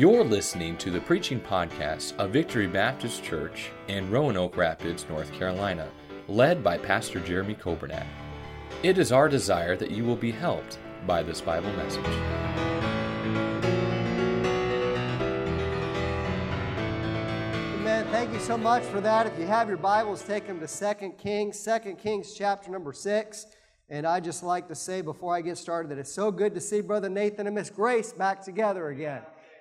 You're listening to the preaching podcast of Victory Baptist Church in Roanoke Rapids, North Carolina, led by Pastor Jeremy Coburnack. It is our desire that you will be helped by this Bible message. Amen. Thank you so much for that. If you have your Bibles, take them to 2 Kings, 2 Kings chapter number 6. And I just like to say before I get started that it's so good to see Brother Nathan and Miss Grace back together again.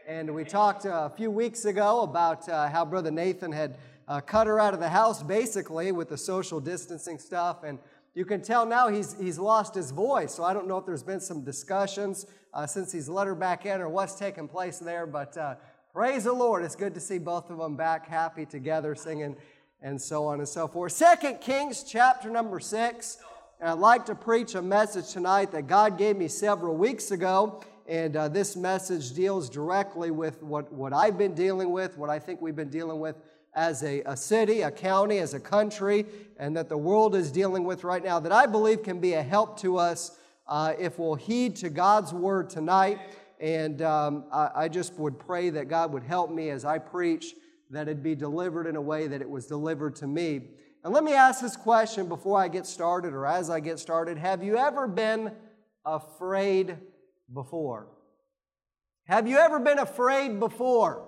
And we talked uh, a few weeks ago about uh, how Brother Nathan had uh, cut her out of the house basically with the social distancing stuff. And you can tell now he's, he's lost his voice. So I don't know if there's been some discussions uh, since he's let her back in or what's taken place there. But uh, praise the Lord. It's good to see both of them back happy together singing and so on and so forth. Second Kings chapter number six. And I'd like to preach a message tonight that God gave me several weeks ago. And uh, this message deals directly with what, what I've been dealing with, what I think we've been dealing with as a, a city, a county, as a country, and that the world is dealing with right now, that I believe can be a help to us uh, if we'll heed to God's word tonight. And um, I, I just would pray that God would help me as I preach, that it be delivered in a way that it was delivered to me. And let me ask this question before I get started or as I get started Have you ever been afraid before? Have you ever been afraid before?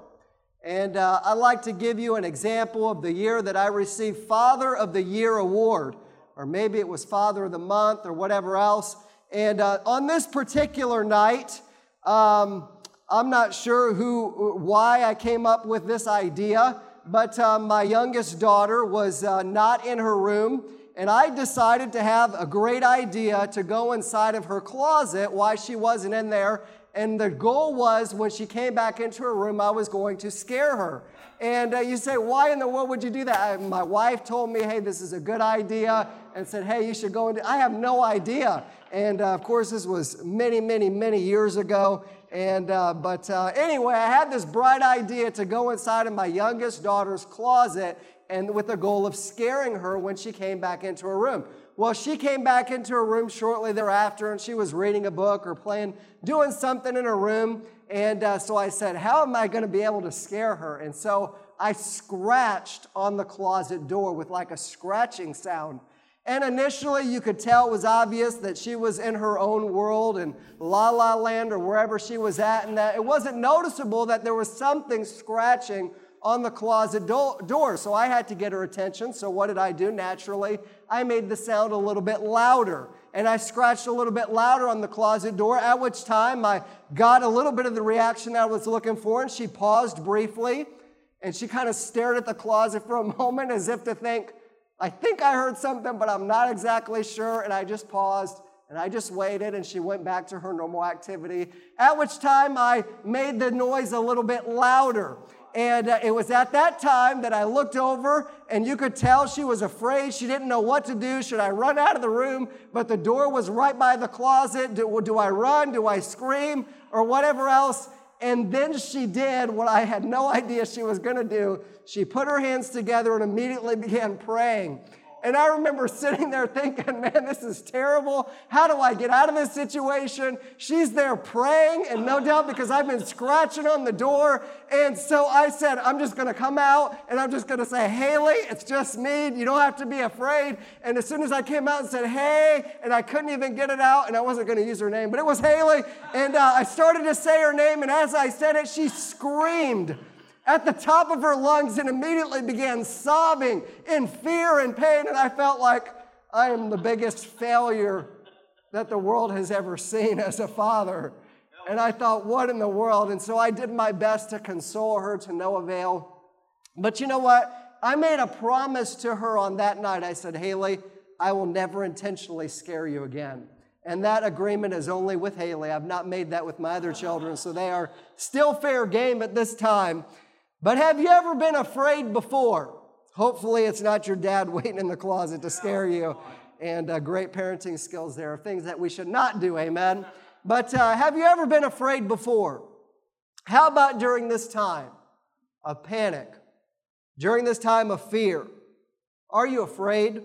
And uh, I'd like to give you an example of the year that I received Father of the Year award, or maybe it was Father of the Month or whatever else. And uh, on this particular night, um, I'm not sure who, why I came up with this idea, but uh, my youngest daughter was uh, not in her room, and I decided to have a great idea to go inside of her closet why she wasn't in there. And the goal was when she came back into her room, I was going to scare her. And uh, you say, why in the world would you do that? I, my wife told me, hey, this is a good idea, and said, hey, you should go into. I have no idea. And uh, of course, this was many, many, many years ago. And uh, but uh, anyway, I had this bright idea to go inside of my youngest daughter's closet and with the goal of scaring her when she came back into her room. Well, she came back into her room shortly thereafter and she was reading a book or playing, doing something in her room. And uh, so I said, How am I going to be able to scare her? And so I scratched on the closet door with like a scratching sound. And initially, you could tell it was obvious that she was in her own world in La La Land or wherever she was at, and that it wasn't noticeable that there was something scratching on the closet do- door. So I had to get her attention. So what did I do? Naturally, I made the sound a little bit louder. And I scratched a little bit louder on the closet door, at which time I got a little bit of the reaction I was looking for. And she paused briefly and she kind of stared at the closet for a moment as if to think, I think I heard something, but I'm not exactly sure. And I just paused and I just waited and she went back to her normal activity. At which time I made the noise a little bit louder. And uh, it was at that time that I looked over, and you could tell she was afraid. She didn't know what to do. Should I run out of the room? But the door was right by the closet. Do, do I run? Do I scream? Or whatever else? And then she did what I had no idea she was going to do. She put her hands together and immediately began praying. And I remember sitting there thinking, man, this is terrible. How do I get out of this situation? She's there praying, and no doubt because I've been scratching on the door. And so I said, I'm just going to come out and I'm just going to say, Haley, it's just me. You don't have to be afraid. And as soon as I came out and said, hey, and I couldn't even get it out, and I wasn't going to use her name, but it was Haley. And uh, I started to say her name, and as I said it, she screamed at the top of her lungs and immediately began sobbing in fear and pain. And I felt like I am the biggest failure that the world has ever seen as a father. And I thought, what in the world? And so I did my best to console her to no avail. But you know what? I made a promise to her on that night. I said, Haley, I will never intentionally scare you again. And that agreement is only with Haley. I've not made that with my other children, so they are still fair game at this time. But have you ever been afraid before? Hopefully, it's not your dad waiting in the closet to scare you. And uh, great parenting skills there are things that we should not do, amen? But uh, have you ever been afraid before? How about during this time of panic? During this time of fear? Are you afraid?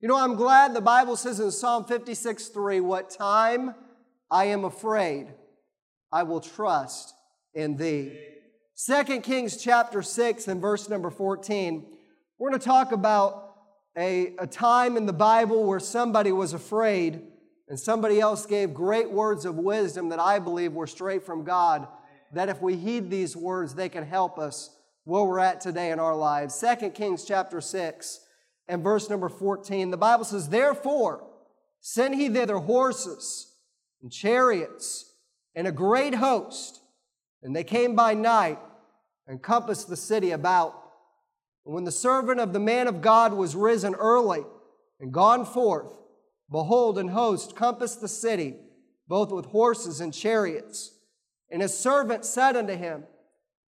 You know, I'm glad the Bible says in Psalm 56 3, What time I am afraid, I will trust in thee. 2 Kings chapter 6 and verse number 14. We're going to talk about a, a time in the Bible where somebody was afraid and somebody else gave great words of wisdom that I believe were straight from God, that if we heed these words, they can help us where we're at today in our lives. 2 Kings chapter 6 and verse number 14, the Bible says, Therefore, send he thither horses and chariots and a great host. And they came by night and compassed the city about. And when the servant of the man of God was risen early and gone forth, behold, an host compassed the city, both with horses and chariots. And his servant said unto him,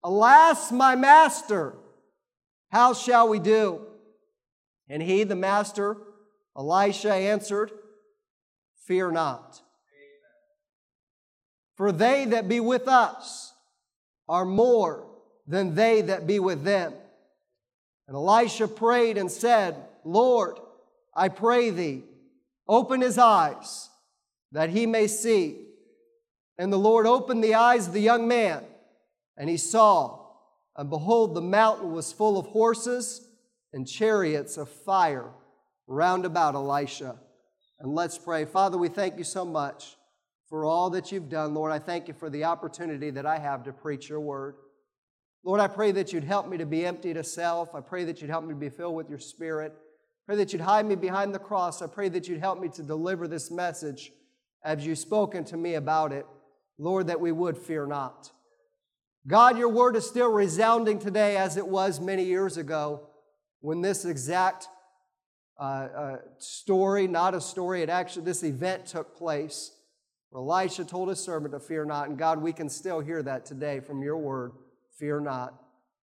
Alas, my master, how shall we do? And he, the master, Elisha, answered, Fear not. For they that be with us are more than they that be with them. And Elisha prayed and said, Lord, I pray thee, open his eyes that he may see. And the Lord opened the eyes of the young man, and he saw, and behold, the mountain was full of horses and chariots of fire round about Elisha. And let's pray. Father, we thank you so much for all that you've done. Lord, I thank you for the opportunity that I have to preach your word. Lord, I pray that you'd help me to be empty to self. I pray that you'd help me to be filled with your spirit. I pray that you'd hide me behind the cross. I pray that you'd help me to deliver this message as you've spoken to me about it. Lord, that we would fear not. God, your word is still resounding today as it was many years ago when this exact uh, uh, story, not a story, it actually, this event took place Elisha told his servant to fear not. And God, we can still hear that today from your word fear not.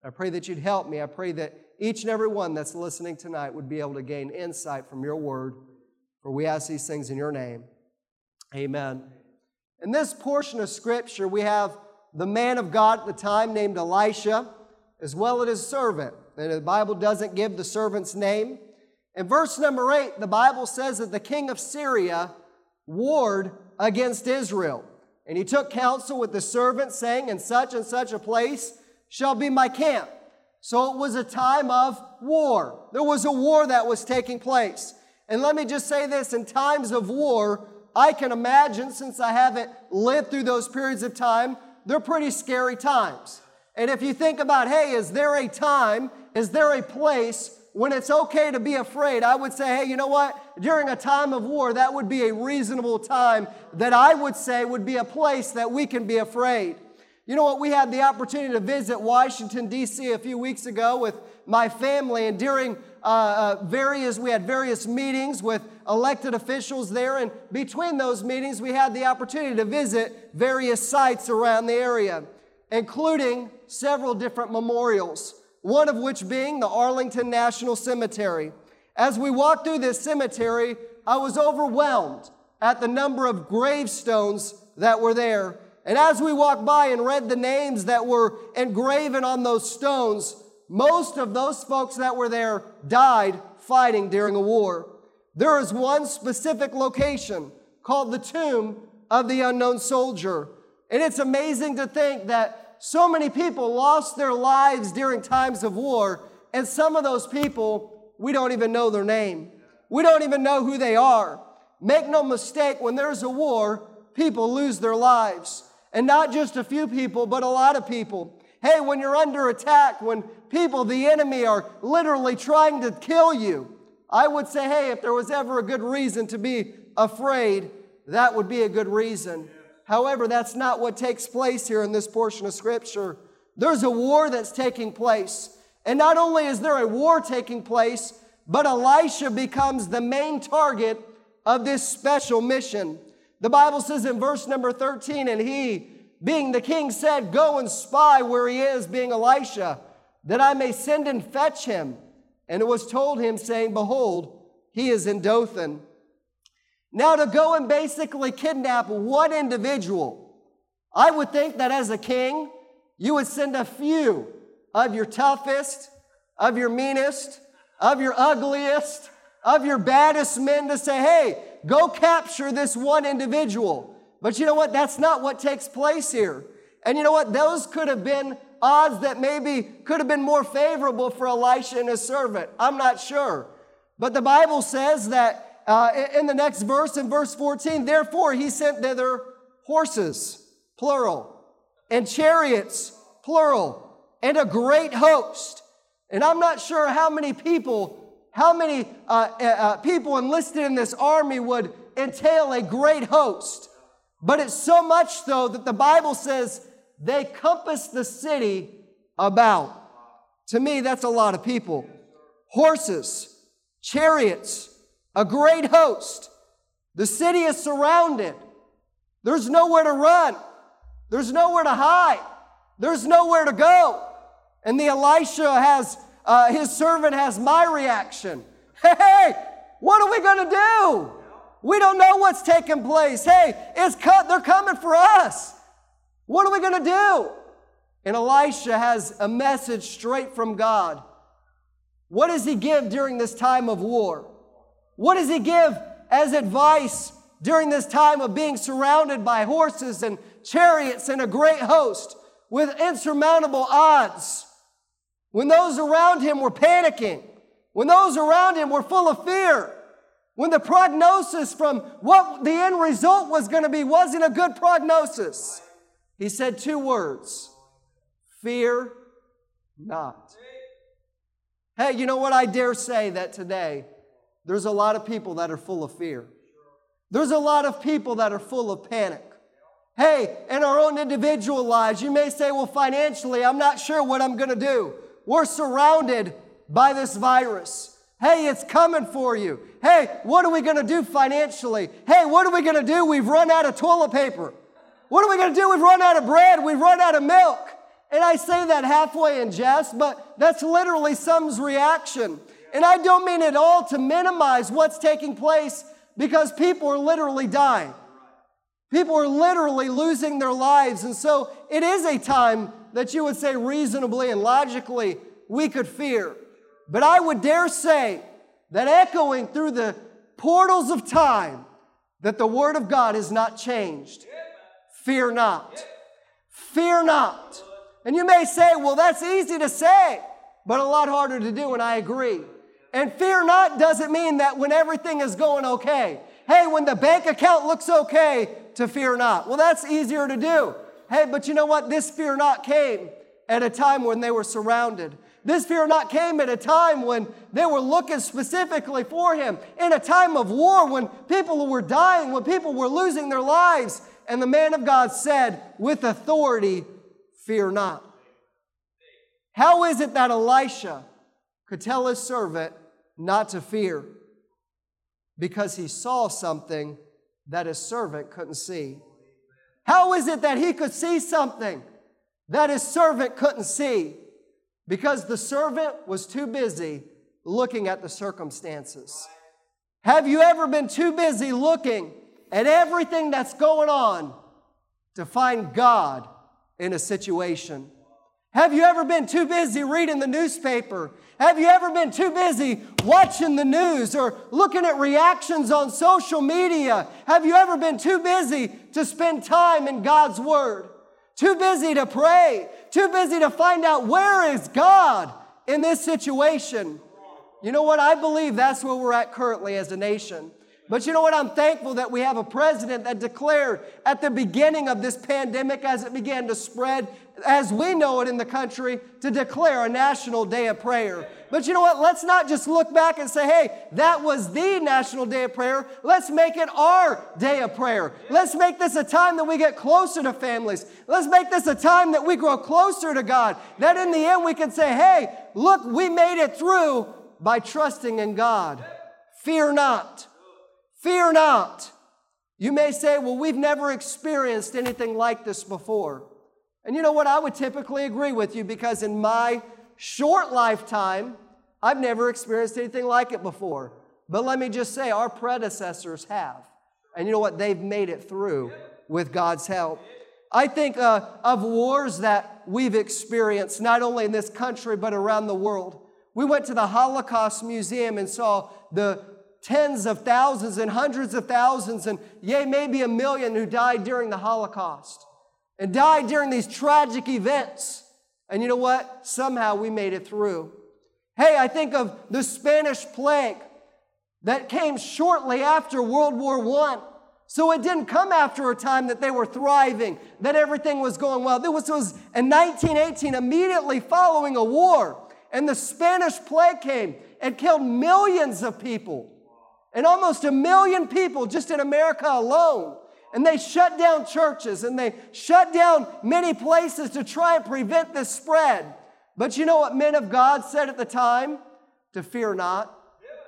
I pray that you'd help me. I pray that each and every one that's listening tonight would be able to gain insight from your word. For we ask these things in your name. Amen. In this portion of scripture, we have the man of God at the time named Elisha, as well as his servant. And the Bible doesn't give the servant's name. In verse number eight, the Bible says that the king of Syria warred against Israel. And he took counsel with the servant, saying, In such and such a place shall be my camp. So it was a time of war. There was a war that was taking place. And let me just say this in times of war, I can imagine, since I haven't lived through those periods of time, they're pretty scary times. And if you think about, hey, is there a time, is there a place when it's okay to be afraid, I would say, hey, you know what? During a time of war, that would be a reasonable time that I would say would be a place that we can be afraid. You know what? We had the opportunity to visit Washington, D.C. a few weeks ago with my family, and during uh, uh, various, we had various meetings with elected officials there, and between those meetings, we had the opportunity to visit various sites around the area, including several different memorials one of which being the Arlington National Cemetery. As we walked through this cemetery, I was overwhelmed at the number of gravestones that were there. And as we walked by and read the names that were engraven on those stones, most of those folks that were there died fighting during a war. There is one specific location called the Tomb of the Unknown Soldier. And it's amazing to think that so many people lost their lives during times of war, and some of those people, we don't even know their name. We don't even know who they are. Make no mistake, when there's a war, people lose their lives. And not just a few people, but a lot of people. Hey, when you're under attack, when people, the enemy, are literally trying to kill you, I would say, hey, if there was ever a good reason to be afraid, that would be a good reason. However, that's not what takes place here in this portion of Scripture. There's a war that's taking place. And not only is there a war taking place, but Elisha becomes the main target of this special mission. The Bible says in verse number 13, and he, being the king, said, Go and spy where he is, being Elisha, that I may send and fetch him. And it was told him, saying, Behold, he is in Dothan. Now, to go and basically kidnap one individual, I would think that as a king, you would send a few of your toughest, of your meanest, of your ugliest, of your baddest men to say, hey, go capture this one individual. But you know what? That's not what takes place here. And you know what? Those could have been odds that maybe could have been more favorable for Elisha and his servant. I'm not sure. But the Bible says that uh, in the next verse, in verse 14, therefore he sent thither horses, plural, and chariots, plural, and a great host. And I'm not sure how many people, how many uh, uh, uh people enlisted in this army would entail a great host. But it's so much though that the Bible says they compassed the city about. To me, that's a lot of people. Horses, chariots, a great host. The city is surrounded. There's nowhere to run. There's nowhere to hide. There's nowhere to go. And the Elisha has, uh, his servant has my reaction. Hey, what are we going to do? We don't know what's taking place. Hey, it's cut. They're coming for us. What are we going to do? And Elisha has a message straight from God. What does he give during this time of war? What does he give as advice during this time of being surrounded by horses and chariots and a great host with insurmountable odds? When those around him were panicking, when those around him were full of fear, when the prognosis from what the end result was going to be wasn't a good prognosis. He said two words Fear not. Hey, you know what? I dare say that today there's a lot of people that are full of fear. There's a lot of people that are full of panic. Hey, in our own individual lives, you may say, well, financially, I'm not sure what I'm going to do. We're surrounded by this virus. Hey, it's coming for you. Hey, what are we going to do financially? Hey, what are we going to do? We've run out of toilet paper. What are we going to do? We've run out of bread. We've run out of milk. And I say that halfway in jest, but that's literally some's reaction. And I don't mean at all to minimize what's taking place because people are literally dying. People are literally losing their lives. And so it is a time that you would say reasonably and logically we could fear. But I would dare say that echoing through the portals of time, that the Word of God is not changed. Fear not. Fear not. And you may say, well, that's easy to say, but a lot harder to do, and I agree. And fear not doesn't mean that when everything is going okay. Hey, when the bank account looks okay, to fear not. Well, that's easier to do. Hey, but you know what? This fear not came at a time when they were surrounded. This fear not came at a time when they were looking specifically for him, in a time of war, when people were dying, when people were losing their lives. And the man of God said, with authority, fear not. How is it that Elisha could tell his servant not to fear? Because he saw something that his servant couldn't see. How is it that he could see something that his servant couldn't see? Because the servant was too busy looking at the circumstances. Have you ever been too busy looking at everything that's going on to find God in a situation. Have you ever been too busy reading the newspaper? Have you ever been too busy watching the news or looking at reactions on social media? Have you ever been too busy to spend time in God's Word? Too busy to pray? Too busy to find out where is God in this situation? You know what? I believe that's where we're at currently as a nation. But you know what? I'm thankful that we have a president that declared at the beginning of this pandemic, as it began to spread, as we know it in the country, to declare a national day of prayer. But you know what? Let's not just look back and say, hey, that was the national day of prayer. Let's make it our day of prayer. Let's make this a time that we get closer to families. Let's make this a time that we grow closer to God. That in the end we can say, hey, look, we made it through by trusting in God. Fear not. Fear not. You may say, well, we've never experienced anything like this before. And you know what? I would typically agree with you because in my short lifetime, I've never experienced anything like it before. But let me just say, our predecessors have. And you know what? They've made it through with God's help. I think uh, of wars that we've experienced, not only in this country, but around the world. We went to the Holocaust Museum and saw the tens of thousands and hundreds of thousands, and yea, maybe a million who died during the Holocaust. And died during these tragic events. And you know what? Somehow we made it through. Hey, I think of the Spanish plague that came shortly after World War I. So it didn't come after a time that they were thriving, that everything was going well. This was, was in 1918, immediately following a war, and the Spanish plague came and killed millions of people, and almost a million people just in America alone. And they shut down churches and they shut down many places to try and prevent this spread. But you know what men of God said at the time? To fear not.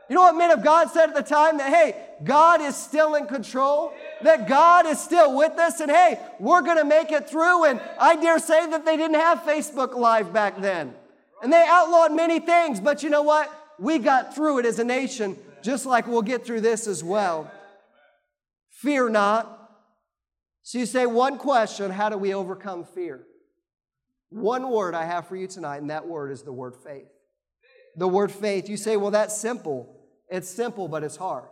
You know what men of God said at the time? That, hey, God is still in control, that God is still with us, and hey, we're going to make it through. And I dare say that they didn't have Facebook Live back then. And they outlawed many things, but you know what? We got through it as a nation, just like we'll get through this as well. Fear not. So you say, one question how do we overcome fear? One word I have for you tonight, and that word is the word faith. The word faith. You say, well, that's simple. It's simple, but it's hard.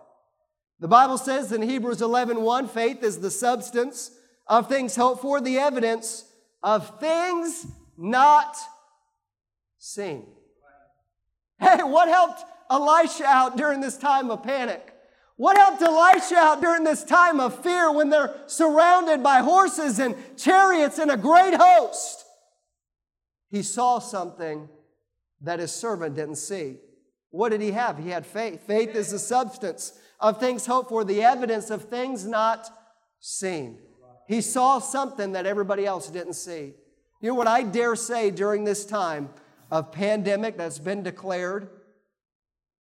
The Bible says in Hebrews 11 1, faith is the substance of things hoped for, the evidence of things not seen. Hey, what helped Elisha out during this time of panic? What helped Elisha out during this time of fear when they're surrounded by horses and chariots and a great host? He saw something that his servant didn't see. What did he have? He had faith. Faith is the substance of things hoped for, the evidence of things not seen. He saw something that everybody else didn't see. You know what I dare say during this time of pandemic that's been declared?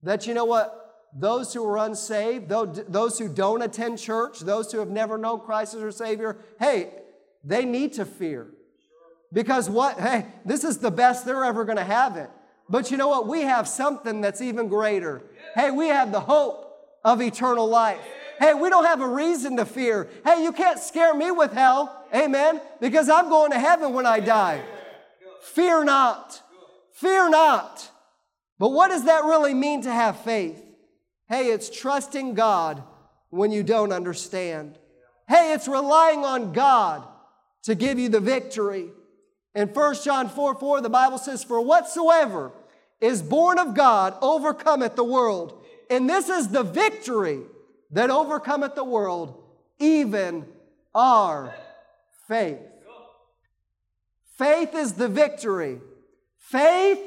That you know what? Those who are unsaved, those who don't attend church, those who have never known Christ as their Savior, hey, they need to fear. Because what? Hey, this is the best they're ever going to have it. But you know what? We have something that's even greater. Hey, we have the hope of eternal life. Hey, we don't have a reason to fear. Hey, you can't scare me with hell. Amen. Because I'm going to heaven when I die. Fear not. Fear not. But what does that really mean to have faith? Hey, it's trusting God when you don't understand. Hey, it's relying on God to give you the victory. In 1 John 4 4, the Bible says, For whatsoever is born of God overcometh the world. And this is the victory that overcometh the world, even our faith. Faith is the victory. Faith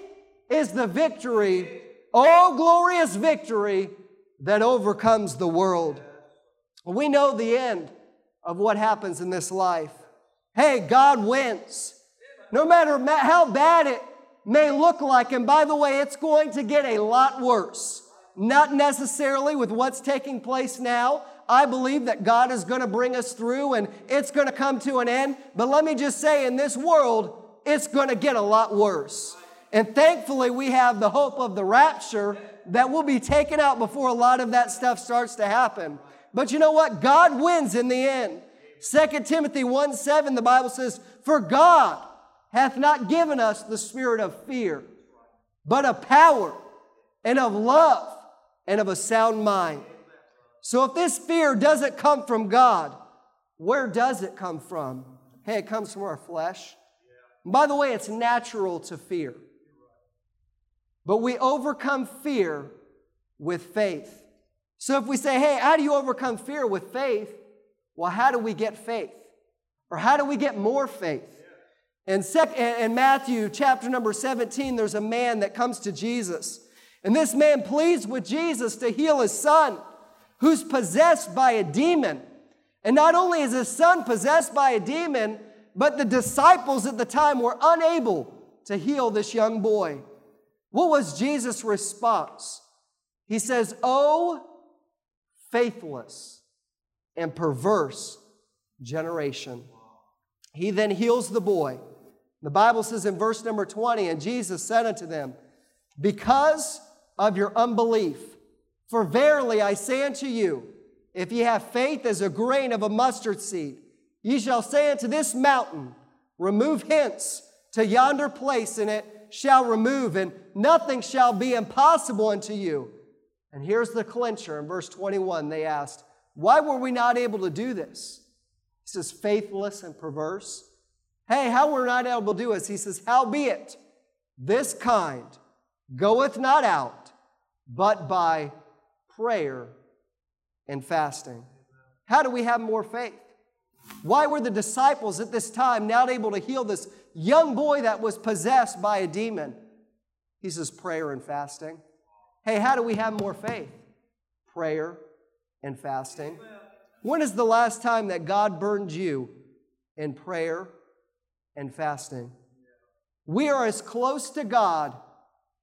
is the victory, oh glorious victory that overcomes the world. We know the end of what happens in this life. Hey, God wins no matter how bad it may look like. And by the way, it's going to get a lot worse. Not necessarily with what's taking place now. I believe that God is going to bring us through and it's going to come to an end. But let me just say, in this world, it's going to get a lot worse. And thankfully, we have the hope of the rapture that will be taken out before a lot of that stuff starts to happen. But you know what? God wins in the end. 2 Timothy 1 7, the Bible says, For God hath not given us the spirit of fear, but of power and of love and of a sound mind. So if this fear doesn't come from God, where does it come from? Hey, it comes from our flesh. And by the way, it's natural to fear. But we overcome fear with faith. So if we say, hey, how do you overcome fear with faith? Well, how do we get faith? Or how do we get more faith? In, sec- in Matthew chapter number 17, there's a man that comes to Jesus. And this man pleads with Jesus to heal his son, who's possessed by a demon. And not only is his son possessed by a demon, but the disciples at the time were unable to heal this young boy. What was Jesus' response? He says, Oh, faithless and perverse generation. He then heals the boy. The Bible says in verse number 20, and Jesus said unto them, Because of your unbelief, for verily I say unto you, if ye have faith as a grain of a mustard seed, ye shall say unto this mountain, Remove hence to yonder place, and it shall remove, and nothing shall be impossible unto you. And here's the clincher in verse 21. They asked, Why were we not able to do this? He says, Faithless and perverse. Hey, how we're not able to do this? He says, Howbeit, this kind goeth not out, but by prayer and fasting. How do we have more faith? Why were the disciples at this time not able to heal this young boy that was possessed by a demon? He says, prayer and fasting. Hey, how do we have more faith? Prayer and fasting. When is the last time that God burned you in prayer and fasting? We are as close to God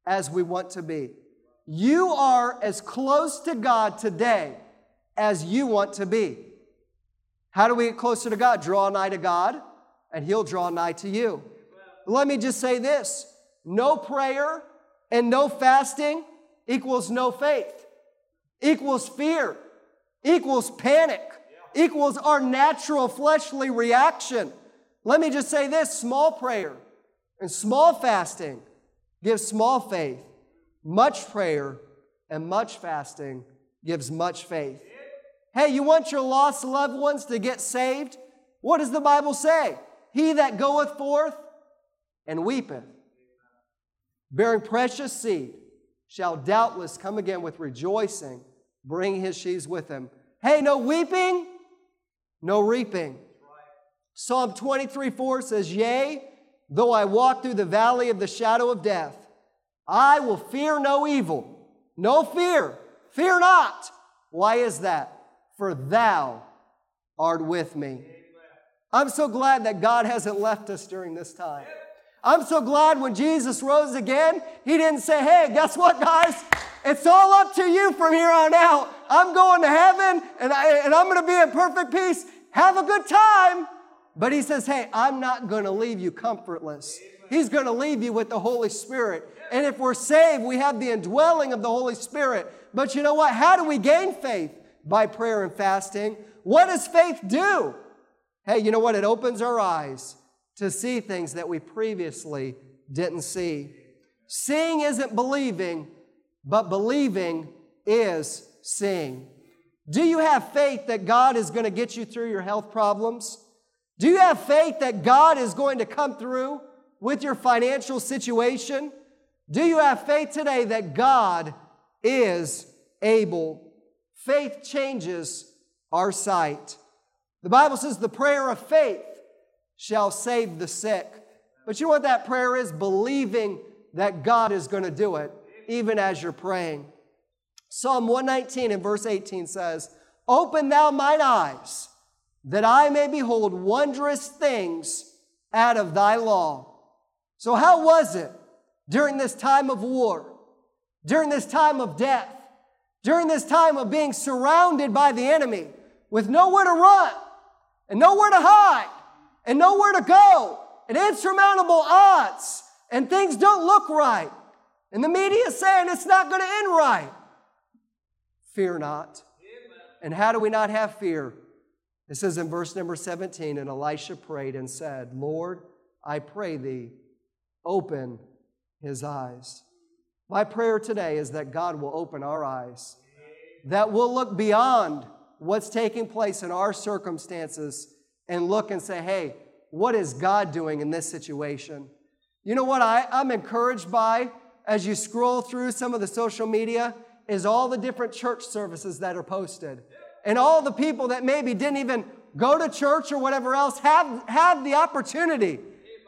as we want to be. You are as close to God today as you want to be. How do we get closer to God? Draw nigh to God, and He'll draw nigh to you. Let me just say this no prayer and no fasting equals no faith, equals fear, equals panic, equals our natural fleshly reaction. Let me just say this small prayer and small fasting gives small faith. Much prayer and much fasting gives much faith. Hey, you want your lost loved ones to get saved? What does the Bible say? He that goeth forth and weepeth, bearing precious seed, shall doubtless come again with rejoicing, bring his sheaves with him. Hey, no weeping, no reaping. Psalm 23 4 says, Yea, though I walk through the valley of the shadow of death, I will fear no evil. No fear. Fear not. Why is that? For thou art with me. I'm so glad that God hasn't left us during this time. I'm so glad when Jesus rose again, he didn't say, Hey, guess what, guys? It's all up to you from here on out. I'm going to heaven and, I, and I'm going to be in perfect peace. Have a good time. But he says, Hey, I'm not going to leave you comfortless. He's going to leave you with the Holy Spirit. And if we're saved, we have the indwelling of the Holy Spirit. But you know what? How do we gain faith? By prayer and fasting. What does faith do? Hey, you know what? It opens our eyes to see things that we previously didn't see. Seeing isn't believing, but believing is seeing. Do you have faith that God is going to get you through your health problems? Do you have faith that God is going to come through with your financial situation? Do you have faith today that God is able? Faith changes our sight. The Bible says the prayer of faith shall save the sick. But you know what that prayer is? Believing that God is going to do it, even as you're praying. Psalm 119 and verse 18 says, Open thou mine eyes, that I may behold wondrous things out of thy law. So, how was it during this time of war, during this time of death, during this time of being surrounded by the enemy with nowhere to run and nowhere to hide and nowhere to go and insurmountable odds and things don't look right? And the media is saying it's not going to end right. Fear not. And how do we not have fear? It says in verse number 17, and Elisha prayed and said, Lord, I pray thee, open his eyes. My prayer today is that God will open our eyes, that we'll look beyond what's taking place in our circumstances and look and say, hey, what is God doing in this situation? You know what I, I'm encouraged by as you scroll through some of the social media is all the different church services that are posted. And all the people that maybe didn't even go to church or whatever else have, have the opportunity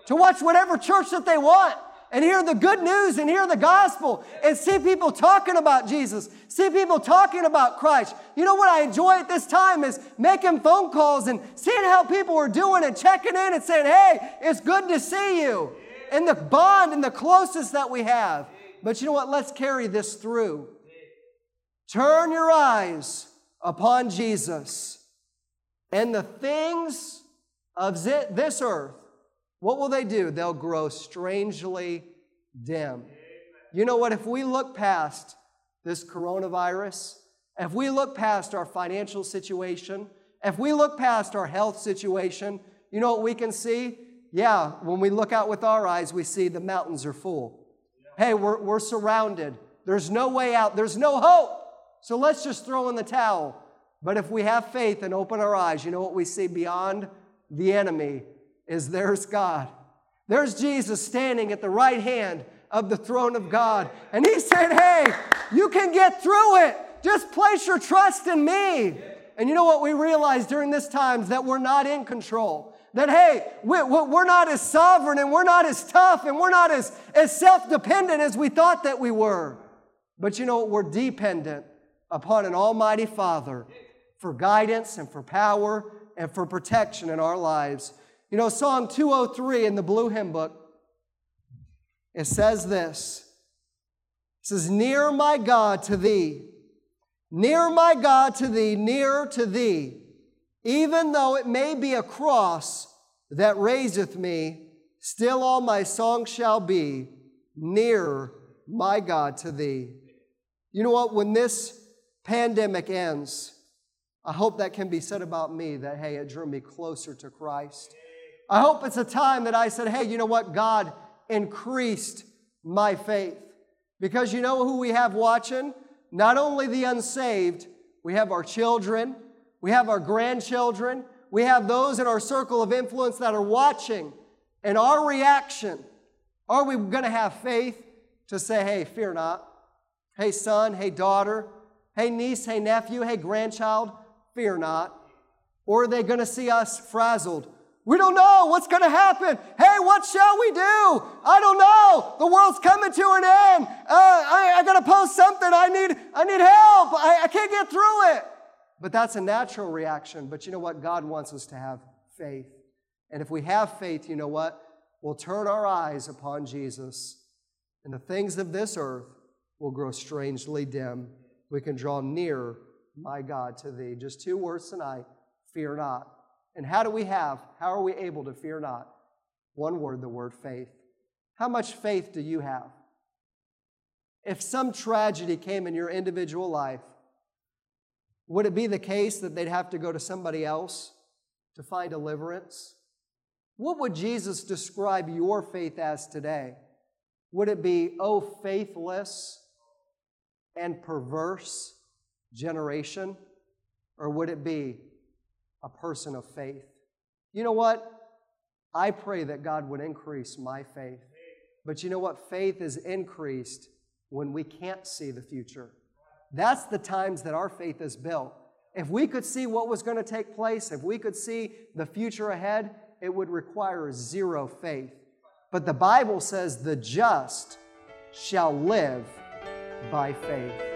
to watch whatever church that they want and hear the good news and hear the gospel and see people talking about Jesus, see people talking about Christ. You know what I enjoy at this time is making phone calls and seeing how people are doing and checking in and saying, hey, it's good to see you. And the bond and the closest that we have. But you know what? Let's carry this through. Turn your eyes upon Jesus and the things of this earth what will they do? They'll grow strangely dim. You know what? If we look past this coronavirus, if we look past our financial situation, if we look past our health situation, you know what we can see? Yeah, when we look out with our eyes, we see the mountains are full. Hey, we're, we're surrounded. There's no way out, there's no hope. So let's just throw in the towel. But if we have faith and open our eyes, you know what we see beyond the enemy? Is there's God. There's Jesus standing at the right hand of the throne of God. And he said, Hey, you can get through it. Just place your trust in me. And you know what we realize during this time is that we're not in control. That, hey, we're not as sovereign and we're not as tough and we're not as, as self dependent as we thought that we were. But you know what? We're dependent upon an Almighty Father for guidance and for power and for protection in our lives. You know, Psalm 203 in the Blue Hymn Book, it says this. It says, Near my God to thee, near my God to thee, near to thee, even though it may be a cross that raiseth me, still all my song shall be near my God to thee. You know what? When this pandemic ends, I hope that can be said about me that, hey, it drew me closer to Christ. I hope it's a time that I said, hey, you know what? God increased my faith. Because you know who we have watching? Not only the unsaved, we have our children, we have our grandchildren, we have those in our circle of influence that are watching. And our reaction are we going to have faith to say, hey, fear not? Hey, son, hey, daughter, hey, niece, hey, nephew, hey, grandchild, fear not? Or are they going to see us frazzled? We don't know what's going to happen. Hey, what shall we do? I don't know. The world's coming to an end. Uh, I, I got to post something. I need, I need help. I, I can't get through it. But that's a natural reaction. But you know what? God wants us to have faith. And if we have faith, you know what? We'll turn our eyes upon Jesus, and the things of this earth will grow strangely dim. We can draw near, my God, to thee. Just two words tonight fear not. And how do we have, how are we able to fear not? One word, the word faith. How much faith do you have? If some tragedy came in your individual life, would it be the case that they'd have to go to somebody else to find deliverance? What would Jesus describe your faith as today? Would it be, oh, faithless and perverse generation? Or would it be, a person of faith. You know what? I pray that God would increase my faith. But you know what? Faith is increased when we can't see the future. That's the times that our faith is built. If we could see what was going to take place, if we could see the future ahead, it would require zero faith. But the Bible says the just shall live by faith.